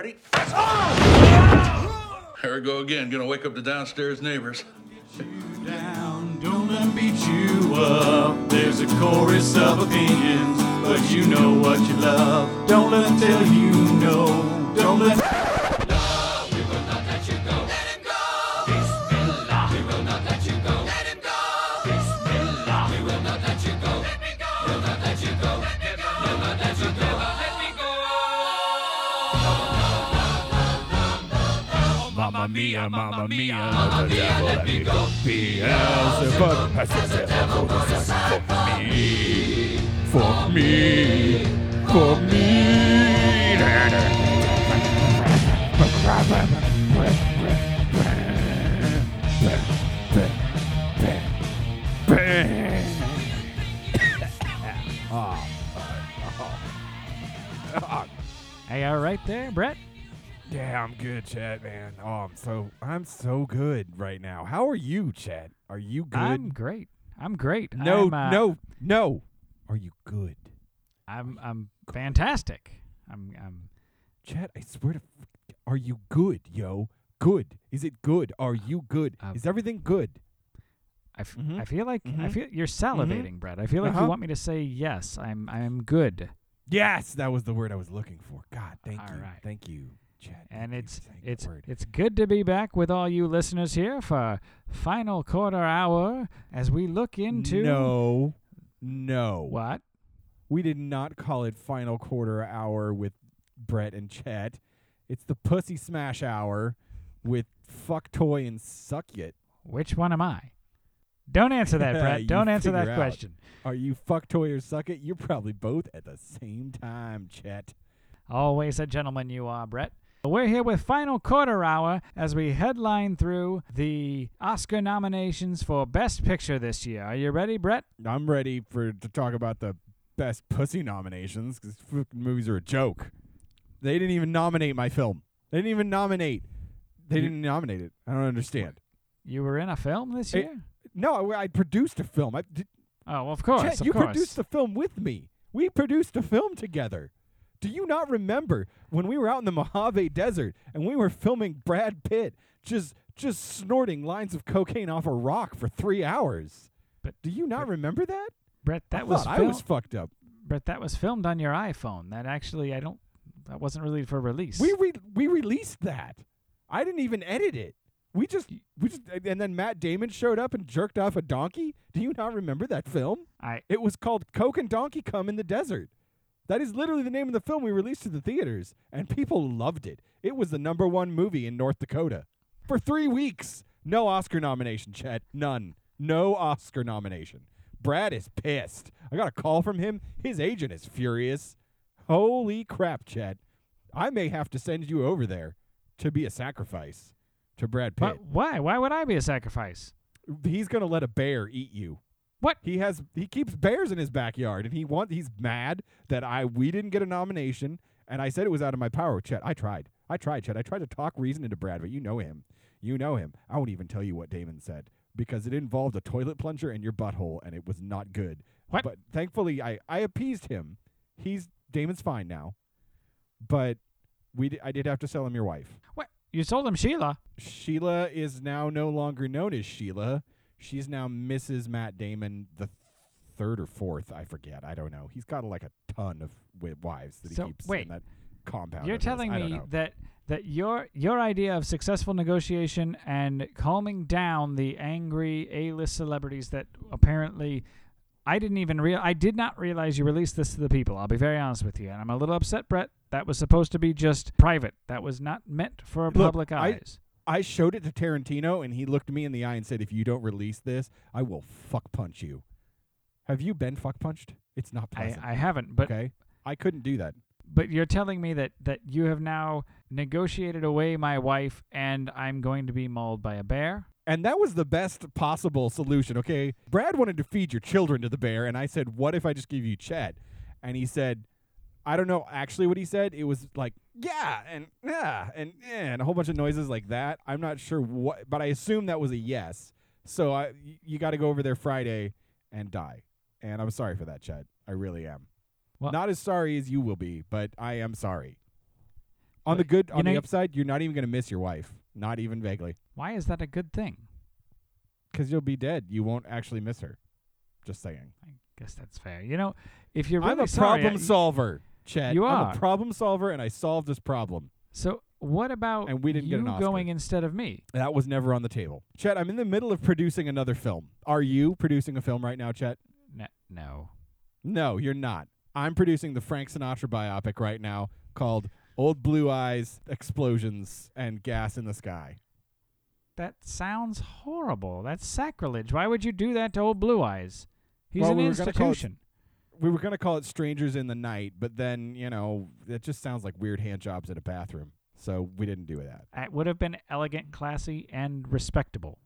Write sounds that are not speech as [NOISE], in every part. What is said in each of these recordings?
Ready? Here we go again. Gonna wake up the downstairs neighbors. down, don't let 'em beat you up. There's a chorus of opinions, but you know what you love. Don't let 'em tell you no. Don't let. Mamma mia, mamma mia, the devil let me go. Beelzebub has the devil decided for me, for me, for me. Hey, all right there, Brett? Yeah, I'm good, Chad, man. Oh, I'm so I'm so good right now. How are you, Chad? Are you good? I'm great. I'm great. no, I'm, uh, no, no. Are you good? I'm I'm fantastic. I'm I'm Chad, I swear to f- Are you good, yo? Good. Is it good? Are you good? Uh, Is everything good? I, f- Mhm. I feel like I Mhm. feel you're salivating, Brett. I feel like Uh-huh. you want me to say yes. I'm I'm good. Yes, that was the word I was looking for. God, thank All you. right. Thank you, And it's for saying the it's word. it's good to be back with all you listeners here for final quarter hour as we look into No. No. what? We did not call it final quarter hour with Brett and Chet. It's the pussy smash hour with fuck toy and suck it. Which one am I? Don't answer that, [LAUGHS] Brett. Don't answer that out. question. Are you fuck toy or suck it? You're probably both at the same time, Chet. Always a gentleman you are, Brett. We're here with Final Quarter Hour as we headline through the Oscar nominations for Best Picture this year. Are you ready, Brett? I'm ready for to talk about the best pussy nominations because movies are a joke. They didn't even nominate my film. They didn't even nominate. They You- didn't nominate it. I don't understand. You were in a film this year? No, I produced a film. I, did, Oh, well, of course, Chet, of you course. produced the film with me. We produced a film together. Do you not remember when we were out in the Mojave Desert and we were filming Brad Pitt just just snorting lines of cocaine off a rock for three hours? But- do you not but- remember that? Brett, I that was thought I was fucked up. Brett, that was filmed on your iPhone. That actually, I don't. That wasn't really for release. We re- we released that. I didn't even edit it. We just we just and then Matt Damon showed up and jerked off a donkey. Do you not remember that film? I It was called Coke and Donkey Come in the Desert. That is literally the name of the film we released to the theaters, and people loved it. It was the number one movie in North Dakota for three weeks. No Oscar nomination, Chet. None. No Oscar nomination. Brad is pissed. I got a call from him. His agent is furious. Holy crap, Chet. I may have to send you over there to be a sacrifice to Brad Pitt. But why? Why would I be a sacrifice? He's going to let a bear eat you. What? He has he keeps bears in his backyard and he want he's mad that I we didn't get a nomination and I said it was out of my power, Chet. I tried. I tried, Chet. I tried to talk reason into Brad, but you know him. You know him. I won't even tell you what Damon said because it involved a toilet plunger in your butthole and it was not good. What? But thankfully I I appeased him. He's Damon's fine now. But we d- I did have to sell him your wife. What? You sold him Sheila. Sheila is now no longer known as Sheila. She's now Mrs. Matt Damon the third or fourth. I forget. I don't know. He's got like a ton of wi- wives that So, he keeps wait. in that compound. You're telling me know. that that your your idea of successful negotiation and calming down the angry A-list celebrities that apparently I didn't even real I did not realize you released this to the people. I'll be very honest with you, and I'm a little upset, Brett. That was supposed to be just private. That was not meant for Look, public eyes. I showed it to Tarantino, and he looked me in the eye and said, "If you don't release this, I will fuck punch you." Have you been fuck punched? It's not I, pleasant. I haven't, but okay, I couldn't do that. but you're telling me that that you have now negotiated away my wife, and I'm going to be mauled by a bear. And that was the best possible solution, okay? Brad wanted to feed your children to the bear, and I said, What if I just give you Chet? And he said, I don't know actually what he said. It was like, yeah, and yeah, and yeah, and a whole bunch of noises like that. I'm not sure what, but I assume that was a yes. So I, you got to go over there Friday and die. And I'm sorry for that, Chet. I really am. Well- not as sorry as you will be, but I am sorry. On the good, on the upside, you're not even gonna miss your wife, not even vaguely, Why is that a good thing? because you'll be dead. You won't actually miss her. Just saying. I guess that's fair. You know, if you're really I'm a sorry, problem I- solver, Chad. You I'm are. a problem solver, and I solved this problem. So what about And we didn't you get an Oscar. going instead of me? That was never on the table. Chet, I'm in the middle of producing another film. Are you producing a film right now, Chet? N- no. No, you're not. I'm producing the Frank Sinatra biopic right now called Old Blue Eyes, Explosions, and Gas in the Sky. That sounds horrible. That's sacrilege. Why would you do that to old Blue Eyes? He's Well, an we institution. We were going to call it Strangers in the Night, but then, you know, it just sounds like weird hand jobs in a bathroom. So we didn't do that. It would have been elegant, classy, and respectable.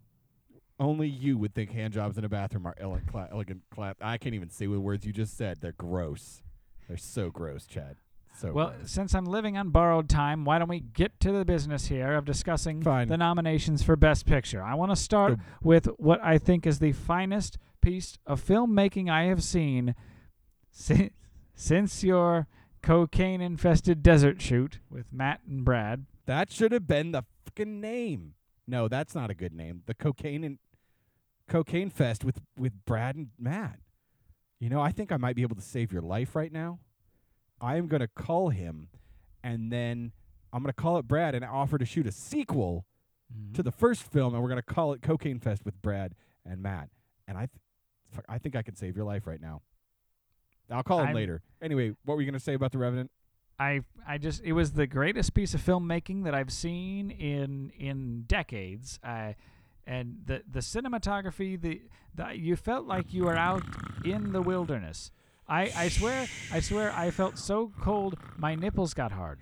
Only you would think hand jobs in a bathroom are elegant, cla- elegant cla- I can't even say the words you just said. They're gross. They're so gross, Chad. So Well, gross. since I'm living on borrowed time, why don't we get to the business here of discussing Fine. the nominations for Best Picture? I want to start The- with what I think is the finest piece of filmmaking I have seen si- since your cocaine infested desert shoot with Matt and Brad. That should have been the fucking name. No, that's not a good name. The cocaine and cocaine fest with with Brad and Matt. You know, I think I might be able to save your life right now. I am going to call him, and then I'm going to call it Brad and offer to shoot a sequel to mm-hmm. the first film, and we're going to call it Cocaine Fest with Brad and Matt. And I, th- fuck, I think I can save your life right now. I'll call him I'm- later. Anyway, what were you going to say about the Revenant? I I just it was the greatest piece of filmmaking that I've seen in in decades. I and the the cinematography, the, the you felt like you were out in the wilderness. I, I swear I swear I felt so cold my nipples got hard.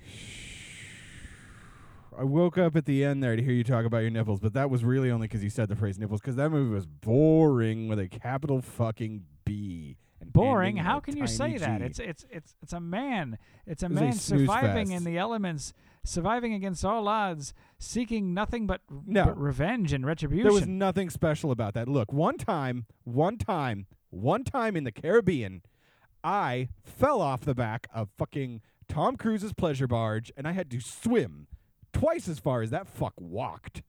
I woke up at the end there to hear you talk about your nipples, but that was really only because you said the phrase nipples. 'Cause that movie was boring with a capital fucking B. and Boring. How can you say that? It's it's it's it's a man. It's a man snooze surviving fest. in the elements, surviving against all odds, seeking nothing but, No. but revenge and retribution. there was nothing special about that. Look, one time, one time, one time in the Caribbean, I fell off the back of fucking Tom Cruise's pleasure barge, and I had to swim twice as far as that fuck walked,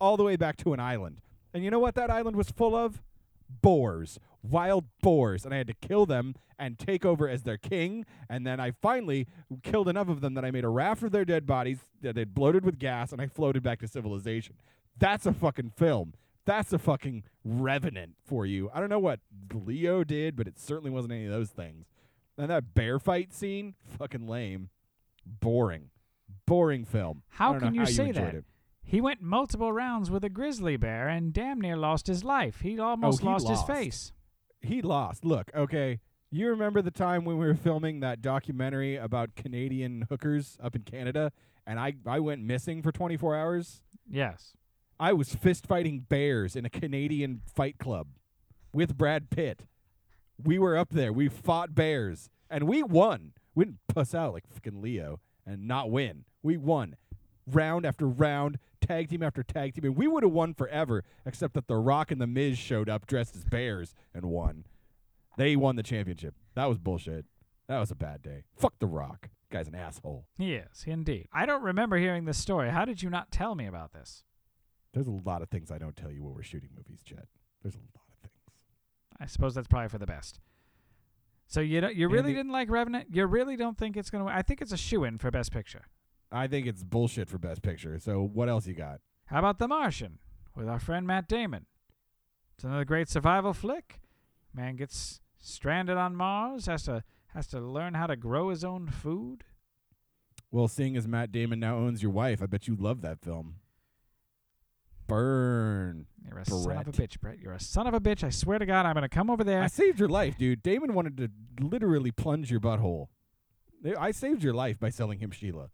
all the way back to an island. And you know what that island was full of? Boars, wild boars, and I had to kill them and take over as their king. And then I finally killed enough of them that I made a raft of their dead bodies that they'd bloated with gas, and I floated back to civilization. That's a fucking film. That's a fucking revenant for you. I don't know what Leo did, but it certainly wasn't any of those things. And that bear fight scene, fucking lame, boring, boring film. How can you how say enjoyed that? it. He went multiple rounds with a grizzly bear and damn near lost his life. He almost Oh, he lost, his face. He lost. Look, okay. You remember the time when we were filming that documentary about Canadian hookers up in Canada and I, I went missing for 24 hours? Yes. I was fist fighting bears in a Canadian fight club with Brad Pitt. We were up there. We fought bears and we won. We didn't puss out like fucking Leo and not win. We won round after round, tag team after tag team. And we would have won forever, except that The Rock and The Miz showed up dressed as bears and won. They won the championship. That was bullshit. That was a bad day. Fuck The Rock. Guy's an asshole. He is, indeed. I don't remember hearing this story. How did you not tell me about this? There's a lot of things I don't tell you when we're shooting movies, Chet. There's a lot of things. I suppose that's probably for the best. So you don't, you really Andy- didn't like Revenant? You really don't think it's going to I think it's a shoe-in for Best Picture. I think it's bullshit for Best Picture. So what else you got? How about The Martian with our friend Matt Damon? It's another great survival flick. Man gets stranded on Mars, has to has to learn how to grow his own food. Well, seeing as Matt Damon now owns your wife, I bet you love that film. Burn. You're a son of a bitch, Brett. You're a son of a bitch. I swear to God, I'm gonna come over there. I saved your life, dude. Damon wanted to literally plunge your butthole. I saved your life by selling him Sheila.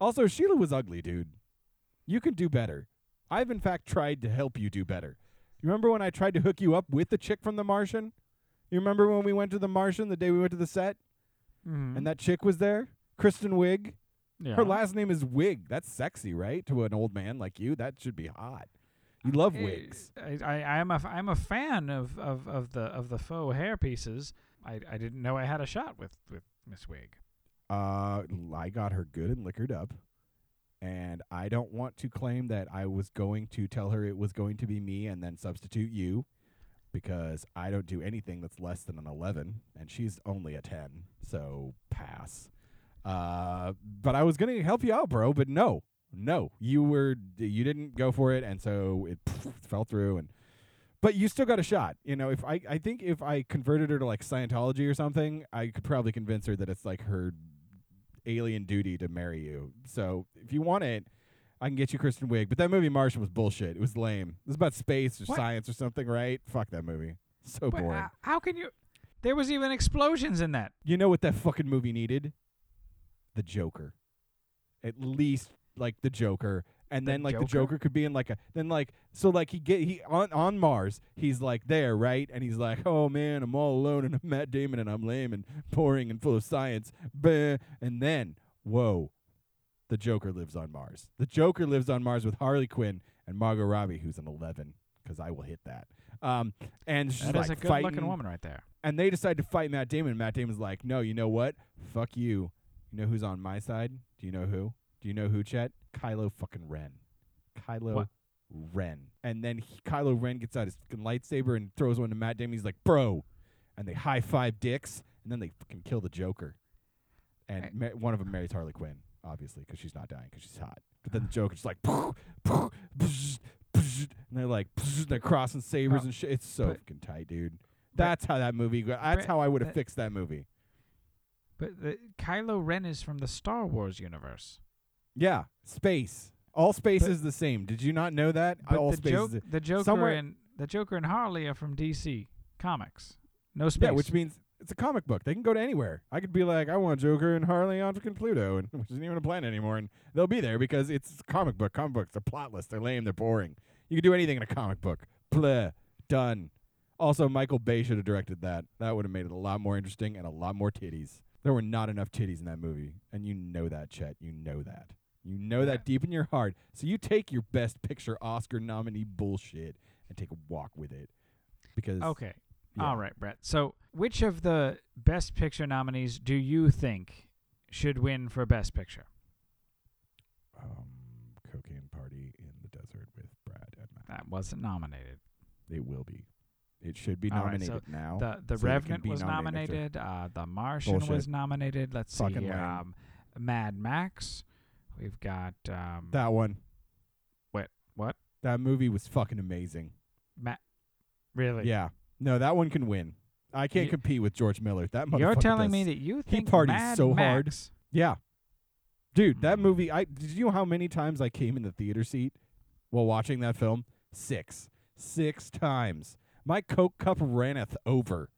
Also, Sheila was ugly, dude. You can do better. I've in fact tried to help you do better. You remember when I tried to hook you up with the chick from The Martian? You remember when we went to The Martian the day we went to the set Mhm. and that chick was there? Kristen Wiig. yeah. Her last name is Wig. That's sexy, right? To an old man like you, that should be hot. You love Eh, wigs. I, I, I am a f- I'm a fan of, of, of the of the faux hair pieces. I, I didn't know I had a shot with with Miss Wig. Uh, I got her good and liquored up, and I don't want to claim that I was going to tell her it was going to be me and then substitute you, because I don't do anything that's less than an eleven, and she's only a ten, so pass. Uh, but I was gonna help you out, bro, but no, no, you were you didn't go for it, and so it [LAUGHS] fell through, and but you still got a shot. You know, if I I think if I converted her to like Scientology or something, I could probably convince her that it's like her alien duty to marry you. So if you want it, I can get you Kristen Wiig. But that movie Martian was bullshit. It was lame. It was about space or What? science or something, right? Fuck that movie. So But, boring. uh, how can you? There was even explosions in that. you know what that fucking movie needed? The Joker. At least like the Joker. And The then like the Joker? Joker could be in like a then like so like he get he on on Mars he's like there right and he's like oh man I'm all alone and I'm Matt Damon and I'm lame and boring and full of science Bah. and then whoa the Joker lives on Mars the Joker lives on Mars with Harley Quinn and Margot Robbie who's an 11 because I will hit that um and she's That like a good fighting looking woman right there. and they decide to fight Matt Damon. And Matt Damon's like, "No, you know what? Fuck you. You know who's on my side? Do you know who? Do you know who? Chet? Kylo fucking Ren. Kylo What? Ren. And then he, Kylo Ren gets out his fucking lightsaber and throws one to Matt Damon. He's like, "Bro," and they high five dicks, and then they fucking kill the Joker. And Hey. ma- one of them marries Harley Quinn, obviously, 'cause she's not dying 'cause she's hot. But then the [SIGHS] Joker's like, and they're like, and they're crossing sabers Oh, and shit. It's so but- fucking tight, dude. That's how that movie. Go- that's Brett, how I would have fixed that movie. But the, Kylo Ren is from the Star Wars universe. Yeah, space. All space But- is the same. Did you not know that? But All the, space joke, is the Joker somewhere- and the Joker and Harley are from DC Comics. No space. yeah, which means it's a comic book. They can go to anywhere. I could be like, I want Joker and Harley on fucking Pluto, and [LAUGHS] which isn't even a planet anymore, and they'll be there because it's a comic book. Comic books, they're plotless, they're lame, they're boring. You can do anything in a comic book. Bleh, done. Also, Michael Bay should have directed that. That would have made it a lot more interesting and a lot more titties. There were not enough titties in that movie, and you know that, Chet. You know that. You know that deep in your heart. So you take your Best Picture Oscar nominee bullshit and take a walk with it, because okay. yeah. All right, Brett. So, which of the Best Picture nominees do you think should win for Best Picture? um, cocaine party in the desert with Brad and Matt. That wasn't nominated. It will be. It should be All right, so nominated now. The The so it can Revenant be was nominated nominated. Uh, the Martian was nominated. Let's Fucking see. lame. Um, Mad Max. We've got um, That one. what? What? That movie was fucking amazing. Matt, really? Yeah. No, that one can win. I can't You- compete with George Miller. That motherfucker You're telling does- me that you think he parties Mad so hard. Yeah. Dude, that Mm. movie I did you know how many times I came in the theater seat while watching that film? Six. Six times. My Coke cup ranneth over.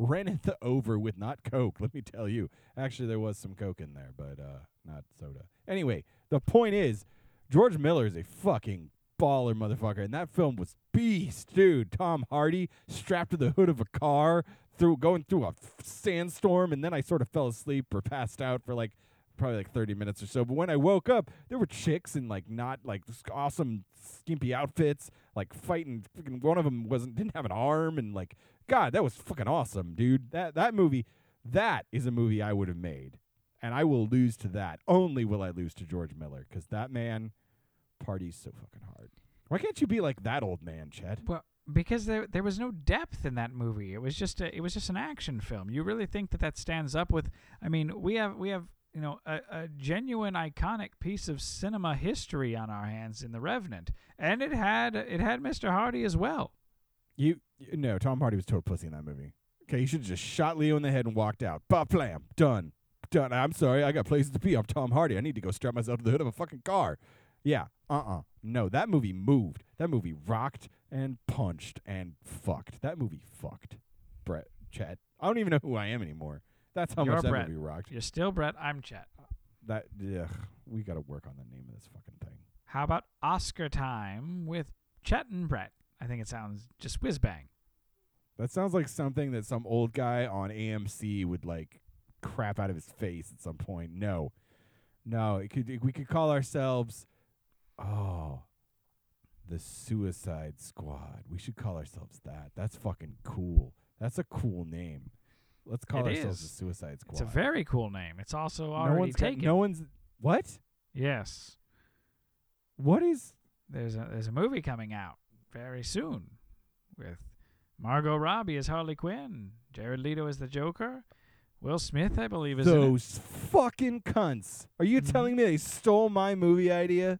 Ranneth over with not Coke, let me tell you. Actually there was some Coke in there, but uh not soda. Anyway, the point is George Miller is a fucking baller motherfucker, and that film was beast, dude. Tom Hardy strapped to the hood of a car through going through a f- sandstorm, and then I sort of fell asleep or passed out for like probably like 30 minutes or so. But when I woke up, there were chicks in like not like awesome skimpy outfits, like fighting. Freaking one of them wasn't didn't have an arm, and like God, that was fucking awesome, dude. That that movie, that is a movie I would have made, and I will lose to that. Only will I lose to George Miller, because that man parties so fucking hard. Why can't you be like that old man, Chet? Well, because there there was no depth in that movie. It was just a it was just an action film. You really think that that stands up with? I mean, we have we have you know a, a genuine iconic piece of cinema history on our hands in The Revenant, and it had it had Mr. Hardy as well. You, you no, Tom Hardy was total pussy in that movie. Okay, he should have just shot Leo in the head and walked out. Bop blam, done, done. I'm sorry, I got places to be. I'm Tom Hardy. I need to go strap myself to the hood of a fucking car. Yeah, uh, uh No, that movie moved. That movie rocked and punched and fucked. That movie fucked. Brett, Chet. I don't even know who I am anymore. That's how You're much that Brett. movie rocked. You're still Brett. I'm Chet. That, ugh, we got to work on the name of this fucking thing. How about Oscar time with Chet and Brett? I think it sounds just whiz bang. That sounds like something that some old guy on AMC would like crap out of his face at some point. No, no, it could. We could call ourselves, oh, the Suicide Squad. We should call ourselves that. That's fucking cool. That's a cool name. Let's call It ourselves the. Suicide Squad. It's a very cool name. It's also no already one's got- taken. no one's what? yes. What is? There's a there's a movie coming out very soon with Margot Robbie as Harley Quinn, Jared Leto as the Joker, Will Smith, I believe, is. Those fucking cunts. Are you Mhm. telling me they stole my movie idea?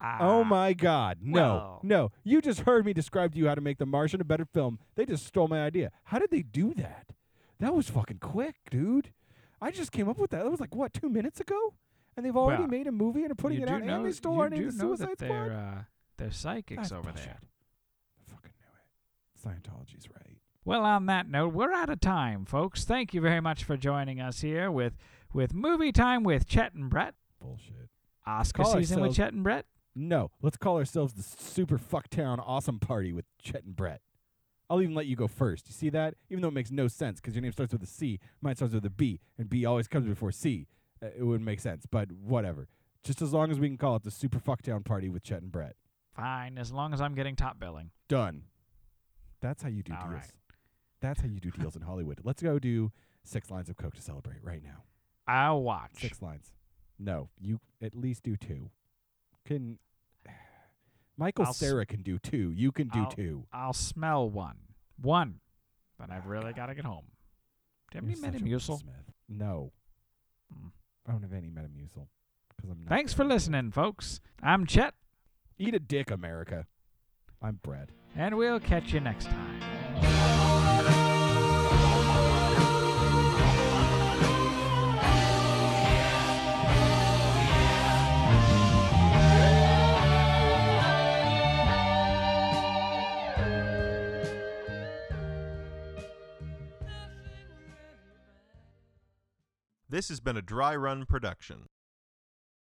oh Ah, my god. No. well- no. You just heard me describe to you how to make The Martian a better film. They just stole my idea. How did they do that? That was fucking quick, dude. I just came up with that. That was like what, 2 minutes ago? And they've already Well, made a movie and are putting it out know, and they our name do The Suicide Squad. they're uh, they're psychics That's over bullshit. there. I fucking knew it. Scientology's right. Well, on that note, we're out of time, folks. Thank you very much for joining us here with with movie time with Chet and Brett. Bullshit. Oscar Call season with Chet and Brett. No, let's call ourselves the Super Fucktown Awesome Party with Chet and Brett. I'll even let you go first. You see that? Even though it makes no sense because your name starts with a C, mine starts with a B, and B always comes before C. Uh, it wouldn't make sense, but whatever. Just as long as we can call it the Super Fucktown Party with Chet and Brett. Fine, as long as I'm getting top billing. Done. That's how you do All deals. right. That's how you do deals in Hollywood. Let's go do six lines of Coke to celebrate right now. I'll watch. Six lines. No, you at least do two. Can Michael I'll s- Sarah can do two. You can do I'll- two. I'll smell one. One. But I've really got to get home. Do you have You're any Metamucil? No. Mm. I don't have any Metamucil. Because I'm. Thanks for listening, folks. I'm Chet, Eat a dick, America. I'm Brett. and we'll catch you next time. This has been a dry run production.